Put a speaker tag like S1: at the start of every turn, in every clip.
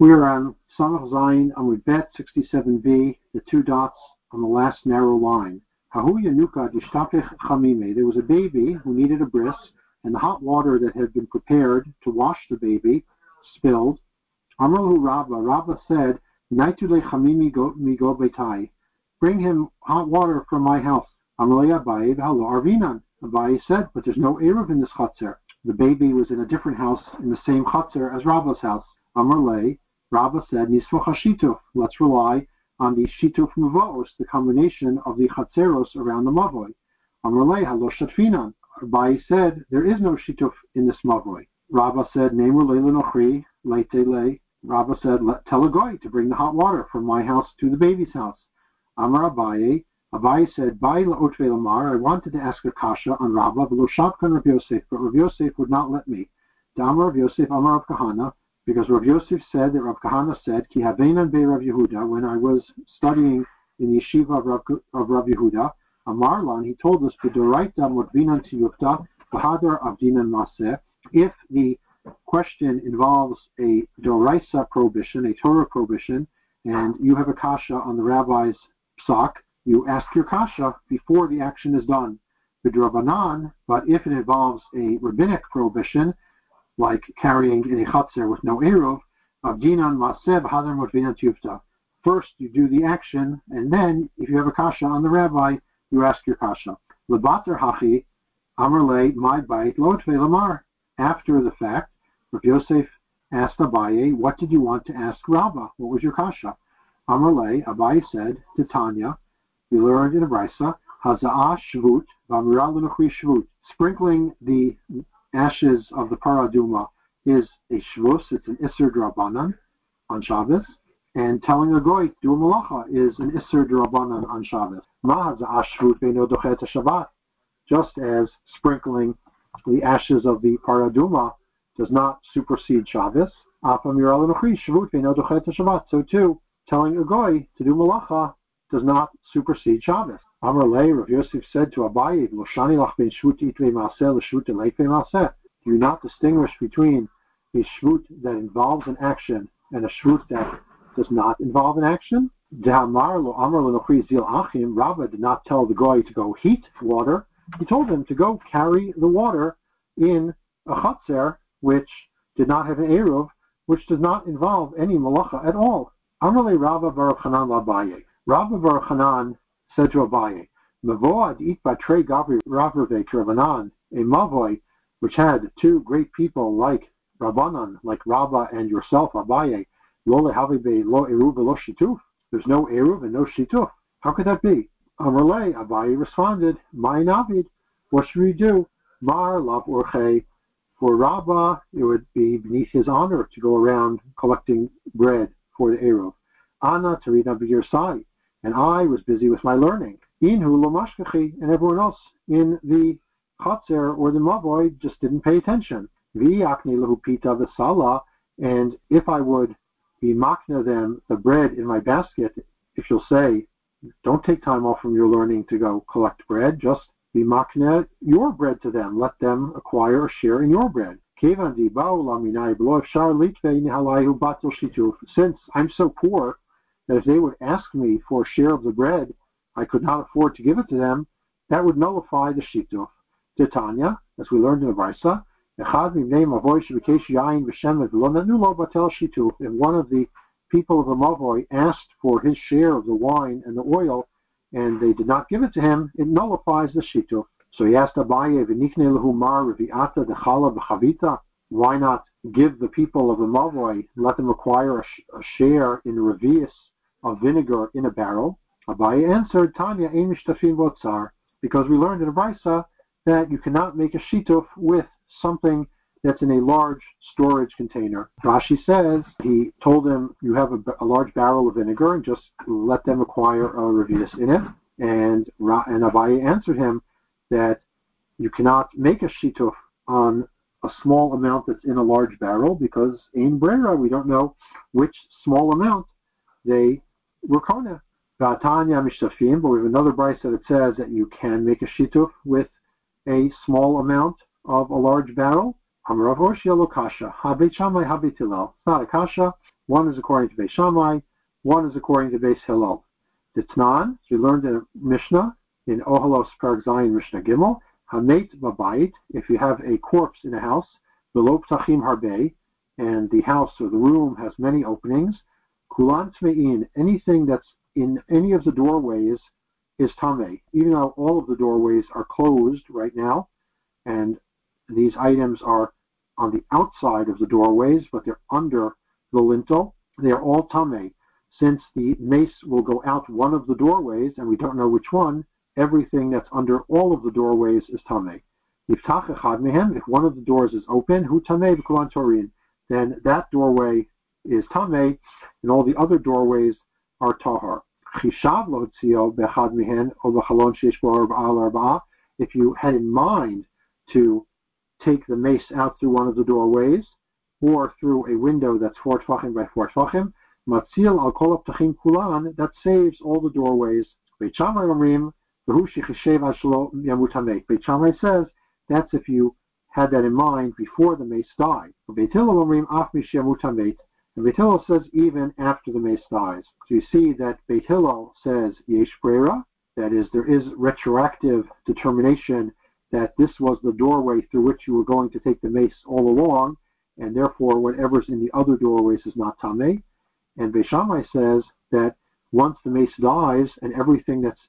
S1: We are on Samach Zayin Amud Bet 67b, the two dots on the last narrow line. There was a baby who needed a bris, and the hot water that had been prepared to wash the baby spilled. Amrahu Rabba. Rabba said. Bring him hot water from my house. Amalei Abaye Halo Arvinan. Abaye said, but there's no Erev in this chutzner. The baby was in a different house in the same chutzner as Rabba's house. Amalei. Rabba said, Nisfach Hashituf. Let's rely on the Shituf Mavos, the combination of the Chatzeros around the Mavoy. Amalei Halo Shatfinan. Abaye said, there is no Shituf in this Mavoy. Rabba said, Name Leite Rabba said, Tell a goy to bring the hot water from my house to the baby's house. Amar Abaye, Abaye said, Bai la'otve lamar, I wanted to ask a kasha on Rabba, v'lo shabkan Rav Yosef, but Rav Yosef would not let me. Damar Rav Yosef, Amar Kahana, because Rav Yosef said that Rav Kahana said, Ki havenan be Rav Yehuda, when I was studying in the yeshiva of Rav, of Rav Yehuda, Amarlan, he told us, B'doraita modvinan tiyufta, v'hadar avdinan maseh, if the question involves a doraisa prohibition, a Torah prohibition, and you have a kasha on the rabbi's sock, you ask your kasha before the action is done. B'drabanan, but if it involves a rabbinic prohibition, like carrying in a chutzner with no eruv, avdinan masev hadar motvinan tufta. First, you do the action, and then, if you have a kasha on the rabbi, you ask your kasha. Lebater hachi, amarle, my lo lamar. After the fact, Rav Yosef asked Abaye, what did you want to ask Rabbah? What was your kasha? Amarle, Abaye said to Tanya, we learned in the Brisa, Haza'ah Shvut, Vamira Shvut. Sprinkling the ashes of the paraduma is a shvus, it's an Isser Drabanan on Shabbos, and telling a goy to do a malacha is an Isser Drabanan on Shabbos. Shabbat. Just as sprinkling the ashes of the paraduma does not supersede Shabbos. So too, telling a goy to do malacha does not supersede Shabbos. Amar Lei, Rav Yosef said to Abaye, Loshani lach ben shvut. Do you not distinguish between a shvut that involves an action and a shvut that does not involve an action? Dehamar lo amar lo zil achim. Did not tell the goy to go heat water. He told him to go carry the water in a chatzer which did not have an eruv, which does not involve any malacha at all. Hanan Labaye. Rabba Baruch Hanan Abaye, Mavoad eat batre gavri ravrave Ravanan, a mavoy which had two great people like Rabbanan, like Rabba and yourself, Abaye, lo lehavibe lo eruv lo shituf. There's no eruv and no shituf. How could that be? Amalei Abaye responded, My navid, what should we do? Mar lav urche for Rabbah, it would be beneath his honor to go around collecting bread for the Eruv. Anna Tarina B'Yirsai, and I was busy with my learning. Inhu Lomashkachi, and everyone else in the Chatzer or the Mavoy just didn't pay attention. V'yakni Lahupita V'Sala, and if I would be makna them the bread in my basket, if you'll say, don't take time off from your learning to go collect bread, just be makna your bread to them. Let them acquire a share in your bread. Since I'm so poor that if they would ask me for a share of the bread, I could not afford to give it to them, that would nullify the shituf. Titania, as we learned in the Brisa, if one of the people of the Mavoy asked for his share of the wine and the oil, and they did not give it to him, it nullifies the shituf. So he asked Abaye, "V'nichne lehumar revi'ata dechala v'chavita." Why not give the people of the Mavoi, let them acquire a, sh- a share in revius of vinegar in a barrel? Abaye answered, Tanya emish tafim botzar, because we learned in Abraisa that you cannot make a shituf with something that's in a large storage container. Rashi says he told them you have a, a large barrel of vinegar and just let them acquire a revius in it. And Ra- and Abaye answered him that you cannot make a shituf on a small amount that's in a large barrel because in brera we don't know which small amount they were kona. Vatanya mishtafim, but we have another brisa that it says that you can make a shituf with a small amount of a large barrel. Amarav Oshia Lokasha, Habeit Shammai Habeit Hillel. It's not a kasha one is according to Beis Shammai, one is according to Beis Hillel. Ditnan, so we learned in Mishnah, in Ohalos Parag Zayin Mishnah Gimel, Hamet Babayit, if you have a corpse in a house, the Lo Ptachim Harbe, and the house or the room has many openings, Kulan Tme'in, anything that's in any of the doorways is Tame, even though all of the doorways are closed right now, and these items are on the outside of the doorways, but they're under the lintel, they are all Tame. Since the mace will go out one of the doorways, and we don't know which one, everything that's under all of the doorways is Tame. If one of the doors is open, torin, then that doorway is Tameh, and all the other doorways are Tahar. If you had in mind to take the mace out through one of the doorways, or through a window that's four tfachim by four tfachim, matzil al kol kulan, that saves all the doorways. Says that's if you had that in mind before the mace died. And Beit Hillel says even after the mace dies. So you see that Beit Hillel says yesh brera, that is, there is retroactive determination that this was the doorway through which you were going to take the mace all along, and therefore whatever's in the other doorways is not Tameh. And Beit Shammai says that once the mace dies and everything that's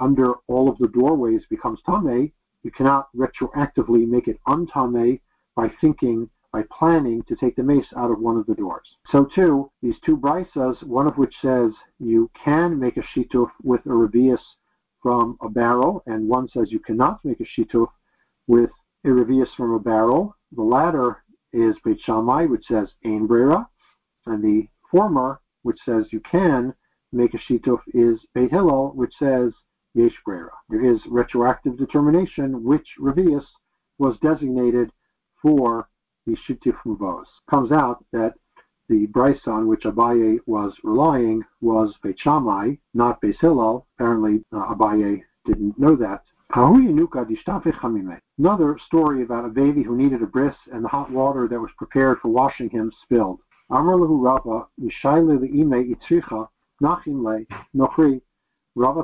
S1: under all of the doorways becomes Tameh, you cannot retroactively make it untame by thinking, by planning to take the mace out of one of the doors. So too, these two brisas, one of which says you can make a shituf with a revius from a barrel, and one says you cannot make a shituf with a revius from a barrel. The latter is Beit Shammai, which says ein brera, and the former, which says you can make a shituf, is Beit Hillel, which says yesh brera. There is retroactive determination which revius was designated for the. Comes out that the brisa on which Abaye was relying was Beit Shammai, not Beis Hillel. Apparently, uh, Abaye didn't know that. Another story about a baby who needed a bris and the hot water that was prepared for washing him spilled. Rava, nochri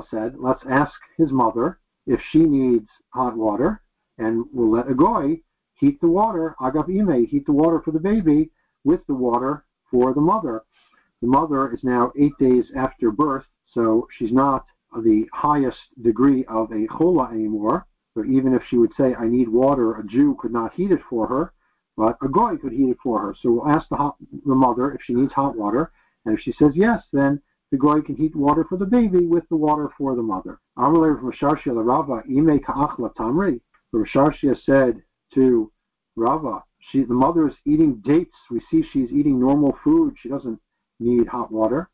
S1: said, let's ask his mother if she needs hot water, and we'll let a goy heat the water, agav ime, heat the water for the baby with the water for the mother. The mother is now eight days after birth, so she's not the highest degree of a chola anymore. So even if she would say, I need water, a Jew could not heat it for her, but a goy could heat it for her. So we'll ask the, hot, the mother if she needs hot water, and if she says yes, then the goy can heat water for the baby with the water for the mother. Amalei from Sharshia the Rava, Ime Ka'achla Tamri. The said to Rava, she, the mother is eating dates. We see she's eating normal food. She doesn't need hot water.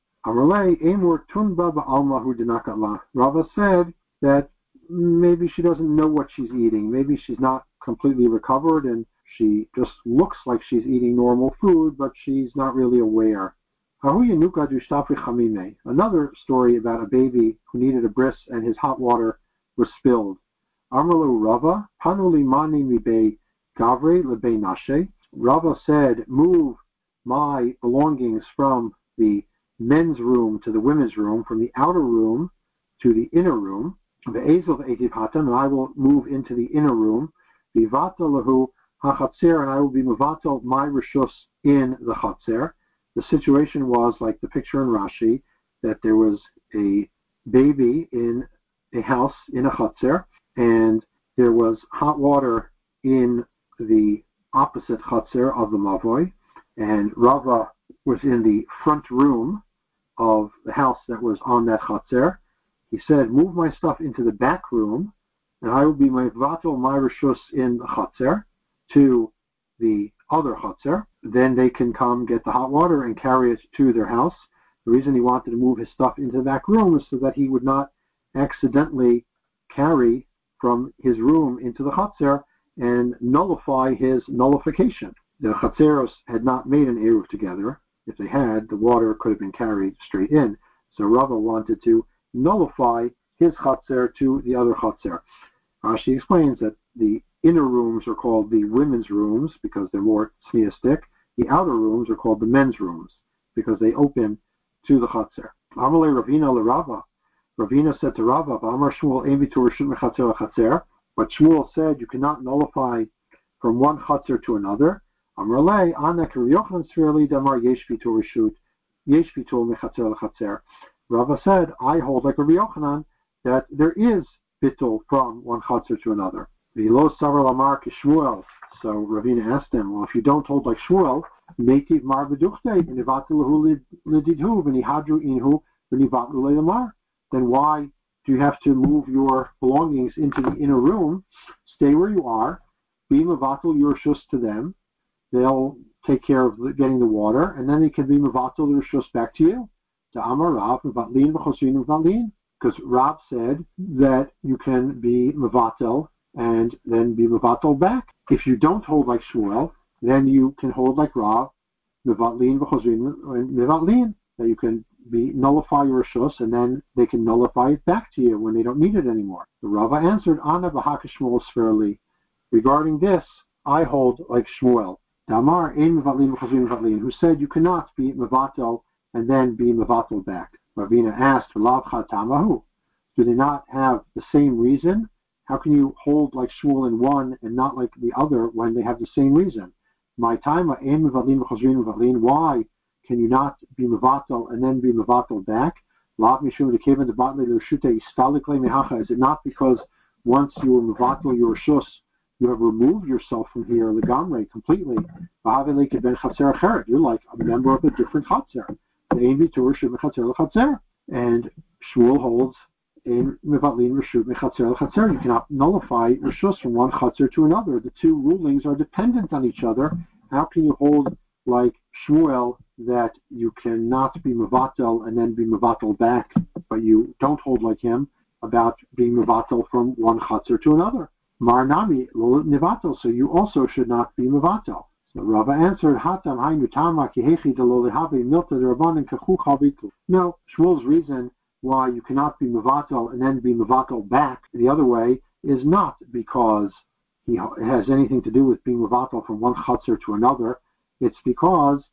S1: Rava said that maybe she doesn't know what she's eating. Maybe she's not completely recovered and she just looks like she's eating normal food, but she's not really aware. Another story about a baby who needed a bris and his hot water was spilled. Amrlu Rava, Panuli Mani Mibe Gavre Lebe Nashe. Rava said, Move my belongings from the men's room to the women's room, from the outer room to the inner room. The Azel and I will move into the inner room. Vivata Lahu Hachatzer, and I will be Mavatal my Rishus in the Chatzer the situation was like the picture in Rashi that there was a baby in a house in a chutzner, and there was hot water in the opposite chutzner of the mavoi, and Rava was in the front room of the house that was on that chutzner. He said, "Move my stuff into the back room, and I will be my vato my rishus in the chutzner to the other chutzner, then they can come get the hot water and carry it to their house. The reason he wanted to move his stuff into the back room is so that he would not accidentally carry from his room into the chutzner and nullify his nullification. The chatzeros had not made an eruv together. If they had, the water could have been carried straight in. So Rava wanted to nullify his chatzer to the other chatzer. Rashi explains that the inner rooms are called the women's rooms because they're more sneistic. The outer rooms are called the men's rooms. because they open to the Chatzar. Amalei Ravina Rava. Ravina said to Rava, Amar Shmuel Chatzer. But Shmuel said you cannot nullify from one Chatzar to another. Amrle Damar Rishut Mechatzer Chatzer. Rava said, I hold like Rabbi Yochanan that there is bittul from one chatzar to another. V'lo savar lamar Shmuel. So Ravina asked him, well, if you don't hold like Shmuel, native mar v'duchte v'nivatu lehu lididhu v'nihadru inhu v'nivatu le'lamar. Then why do you have to move your belongings into the inner room? Stay where you are. Be mavatul your shus to them. They'll take care of getting the water, and then they can be mavatul your shus back to you. Rav because Rav said that you can be Mavatel and then be Mavatel back. If you don't hold like Shmuel, then you can hold like Rav, Mevatlin v'chozrin Mevatlin, that you can be nullify your shus and then they can nullify it back to you when they don't need it anymore. The Rava answered, Ana Shmuel sferli. Regarding this, I hold like Shmuel. Damar in v'chozrin Mevatlin, who said you cannot be Mavatel and then be Mavatel back. Ravina asked, Lav Chatamahu. Do they not have the same reason? How can you hold like Shmuel in one and not like the other when they have the same reason? My time, valim why can you not be Mavatal and then be Mavatal back? Is it not because once you were Mavatal your Shus, you have removed yourself from here, Legamre, completely? You're like a member of a different Chatzar. And Shmuel holds in Mivatlin Rishut Mechatzer Chatzer. You cannot nullify Rishus from one Chatzer to another. The two rulings are dependent on each other. How can you hold like Shmuel that you cannot be Mavatel and then be Mavatel back, but you don't hold like him about being Mavatel from one Chatzer to another? Marnami Nivatel, so you also should not be Mavatel. So Rava answered, Hatam Haimutama Kihechi Delolihavi Milta Rabbanin Kachu Chavitu. No, Shmuel's reason why you cannot be Mavatal and then be Mavatal back the other way is not because he has anything to do with being Mavatal from one Chatzar to another. It's because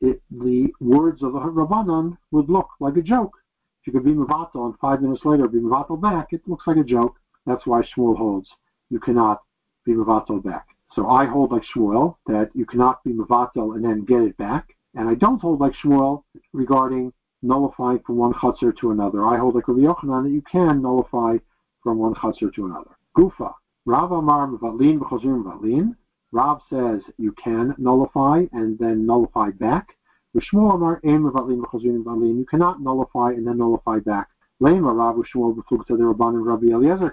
S1: it, the words of the Rabbanan would look like a joke. If you could be Mavatal and five minutes later be Mavatal back, it looks like a joke. That's why Shmuel holds you cannot be Mavatal back. So I hold like Shmuel that you cannot be Mavatel and then get it back. And I don't hold like Shmuel regarding nullifying from one chutzner to another. I hold like Rabbi Yochanan that you can nullify from one chutzner to another. Gufa. Rav Amar Mvatlin B'chozir Mvatlin. Rav says you can nullify and then nullify back. Shmuel Amar Ein. You cannot nullify and then nullify back. Rav Shmuel Rabbi Eliezer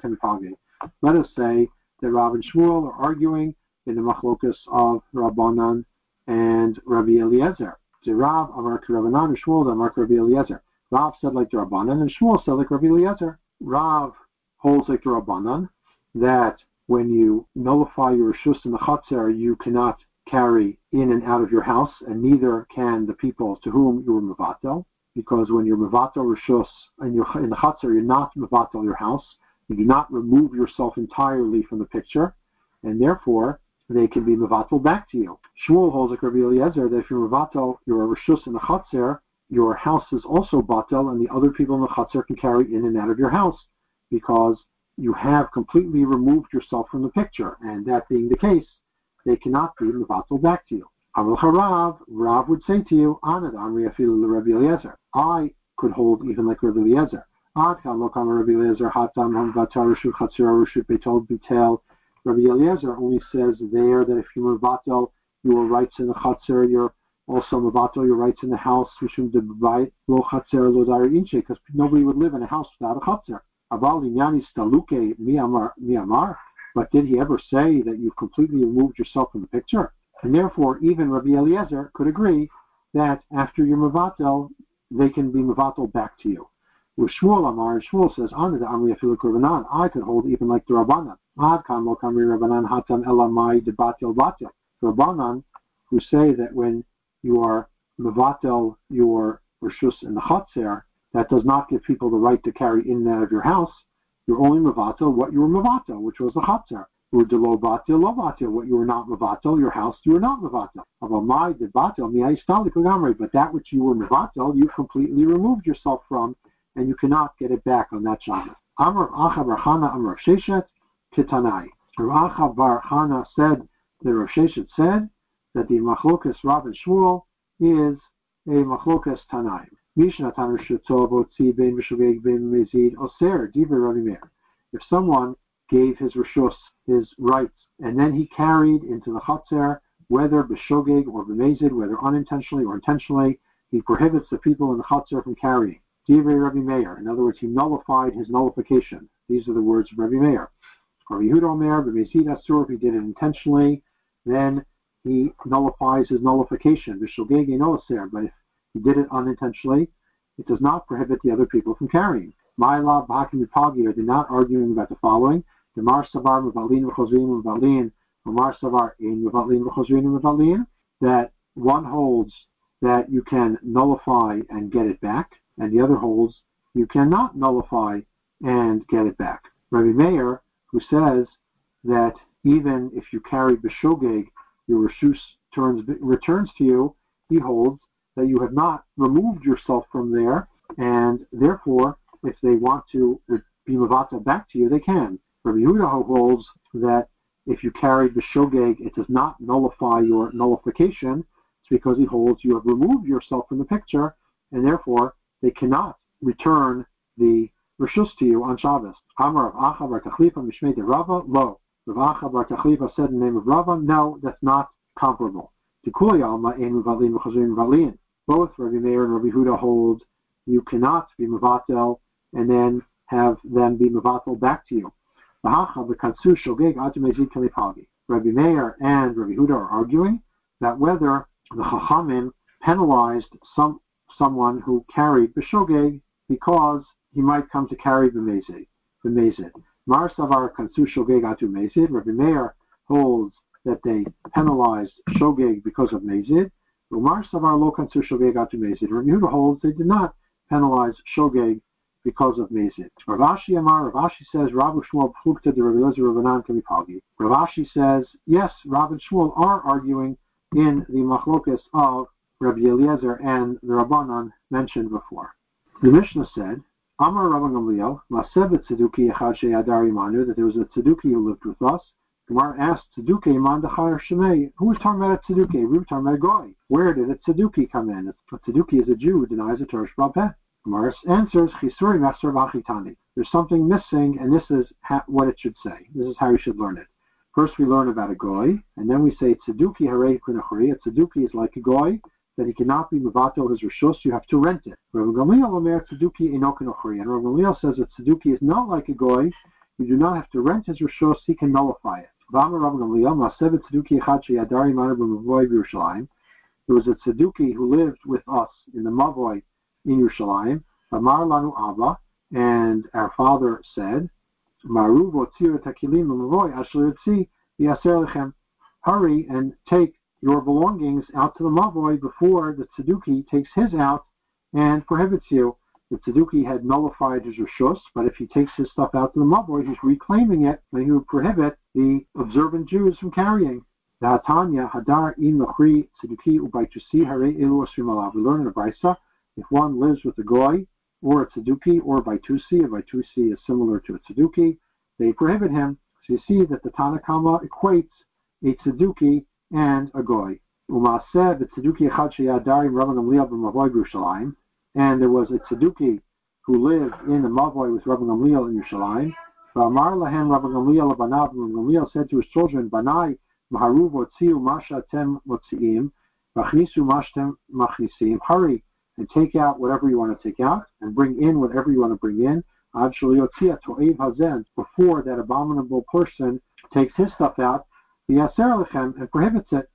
S1: Let us say that Rav and Shmuel are arguing in the machlokas of Rabbanan and Rabbi Eliezer. The Rav Amar Shmuel Amar Rabbi Eliezer. Rav said like the Rabbanan and Shmuel said like Rabbi Eliezer. Rav holds like the Rabbanan that when you nullify your shus in the chatzar, you cannot carry in and out of your house, and neither can the people to whom you were mevatel, because when you're mevatel rishus and you're in the chatzar, you're not mevatel your house. You do not remove yourself entirely from the picture, and therefore they can be mevatel back to you. Shmuel holds like Rabbi Eliezer that if you're mevatel, you're a rishus in the chatzir, your house is also batel, and the other people in the chatzir can carry in and out of your house because you have completely removed yourself from the picture. And that being the case, they cannot be mevatel back to you. Aval Harav, Rav would say to you, Anad Amri Afilu Rabbi Eliezer. I could hold even like Rabbi Eliezer. Ad Lokam Rabbi Eliezer Hatam Ham Vatar Rishut Chatzir Rishut Beitol Bitel Rabbi Eliezer only says there that if you're Mavatel, your rights in the Chatzar, you're also Mavatel, your rights in the house, because nobody would live in a house without a Chatzar. Aval Inyani Staluke Miamar, but did he ever say that you've completely removed yourself from the picture? And therefore, even Rabbi Eliezer could agree that after you're Mavatel, they can be Mavatel back to you. With Shmuel Amar, Shmuel says, Anad Amri Afilu Kurbanan, I could hold even like the Rabbanan. Ad lo kamri Rabbanan hatam elamai debatel batel. Rabbanan, who say that when you are mevatel your rishus in the chatzir, that does not give people the right to carry in and out of your house. You're only mevatel what you were mevatel, which was the chatzir. Udelo batil lo batil. What you were not mevatel, your house you were not mevatel. Avamai de batil mi But that which you were mevatel, you completely removed yourself from, and you cannot get it back on that Shabbos. Amr Acha Bar Chana Amr Sheshet Kitanai. Rav Acha Bar said that Rav said that the machlokas Rav and Shmuel is a machlokas Tanaim. If someone gave his rishus, his rights, and then he carried into the chatzar, whether b'shogeg or b'mezid, whether unintentionally or intentionally, he prohibits the people in the chatzar from carrying. Divrei Rabbi Meir. In other words, he nullified his nullification. These are the words of Rabbi Meir. Rabbi Yehuda Omer, b'mezid asur, if he did it intentionally, then he nullifies his nullification. B'shogeg enoser, but if he did it unintentionally, it does not prohibit the other people from carrying. My law, B'hakim Pagi, are they not arguing about the following? The Mar Savar Mevalin V'chozrin Mevalin, Mar Savar in Mevalin V'chozrin Mevalin, that one holds that you can nullify and get it back, and the other holds you cannot nullify and get it back. Rabbi Meir, who says that even if you carry Beshogeg, your Rishus turns, returns to you, he holds that you have not removed yourself from there, and therefore, if they want to be Mavata back to you, they can. Rabbi Yehuda holds that if you carried the shogeg, it does not nullify your nullification. It's because he holds you have removed yourself from the picture, and therefore they cannot return the rishus to you on Shabbos. Amar of Acha bar Tachlifa Mishmei de Rava, lo. Rav Acha bar Tachlifa said in the name of Rava, no, that's not comparable. Tikuli Alma Ein Valin V'Chazrin Valin. Both Rabbi Meir and Rabbi Huda hold you cannot be Mavatel and then have them be Mavatel back to you. Rabbi Meir and Rabbi Huda are arguing that whether the Chachamim penalized some someone who carried b'shogeg because he might come to carry b'mezid. B'mezid. Mar savar kansu shogeg atu mezid. Rabbi Meir holds that they penalized shogeg because of mezid. Umar savar lo kansu shogeg atu mezid. Huda holds they did not penalize shogeg because of Mezid. Rav Ashi Amar, Rav Ashi says, Rav Shmuel Plukta de Rabbi Rabbanan Kamipagi. Rav Ashi says, yes, Rav and Shmuel are arguing in the machlokas of Rabbi Eliezer and the Rabbanan mentioned before. The Mishnah said, Amar Rabbi Gamliel, Masevet Tzeduki Echad Sheyadari Manu, that there was a Tzeduki who lived with us. Gemara asked Tzeduki Iman Dachar Shemei, who was talking about a Tzeduki? We were talking about a Goy. Where did a Tzeduki come in? A Tzeduki is a Jew who denies a Torah Shabbat Gemara answers, Chisuri Master Vachitani. There's something missing, and this is ha- what it should say. This is how you should learn it. First, we learn about a goy, and then we say Tzeduki Harei Kunachuri. A Tzeduki is like a goy, that he cannot be Mavato his Rishus, you have to rent it. Rav Gamliel Omer Tzeduki Enokunachuri. And Rav Gamliel says that Tzeduki is not like a goy, you do not have to rent his Rishus, he can nullify it. There was a Tzeduki who lived with us in the Mavoy in Yerushalayim. Amar lanu Abba, and our father said, Maru takilim. Hurry and take your belongings out to the mavoy before the tzeduki takes his out and prohibits you. The tzeduki had nullified his rishus, but if he takes his stuff out to the mavoy, he's reclaiming it, and he would prohibit the observant Jews from carrying. The Hatanya hadar im lachri tzeduki ubaytusi hare elu asrim We learn in the Brisa if one lives with a goy or a tzeduki or Baytusi, a Baytusi is similar to a tzeduki, they prohibit him. So you see that the Tanakama equates a tzeduki and a goy. Umaseh the tzeduki echad sheyadarim Rabban Gamliel b'mavoy Yerushalayim, and there was a tzeduki who lived in the mavoy with Rabban Gamliel in Yerushalayim. V'amar lahem Rabban Gamliel abanav, Rabban Gamliel said to his children, Banai maharu votziu masha tem motziim, v'achnisu mashtem machnisim, hurry and take out whatever you want to take out and bring in whatever you want to bring in. Before that abominable person takes his stuff out, the and prohibits it,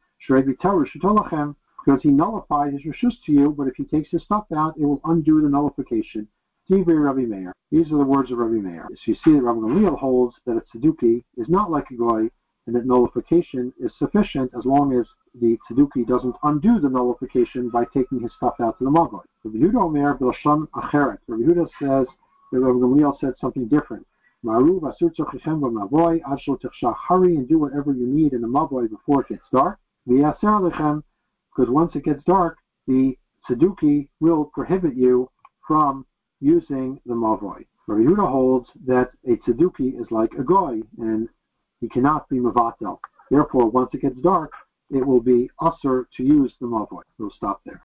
S1: because he nullified his rishus to you, but if he takes his stuff out, it will undo the nullification. Divrei Rabbi Meir. These are the words of Rabbi Meir. So you see that Rabbi Gamliel holds that a tzeduki is not like a goy, and that nullification is sufficient as long as the tzeduki doesn't undo the nullification by taking his stuff out to the mavoi. Rabbi Yehuda Omer Bilshon Acheret. Rabbi Yehuda says that Rabbi Gamliel said something different. Maru vasur tzorchichem b'mavoy ad tichshach. Hurry and do whatever you need in the mavoy before it gets dark. V'yaser lechem, because once it gets dark, the tzeduki will prohibit you from using the mavoy. Rabbi Yehuda holds that a tzeduki is like a goy, and he cannot be mavatel. Therefore, once it gets dark, it will be usher to use the mavoy. We'll stop there.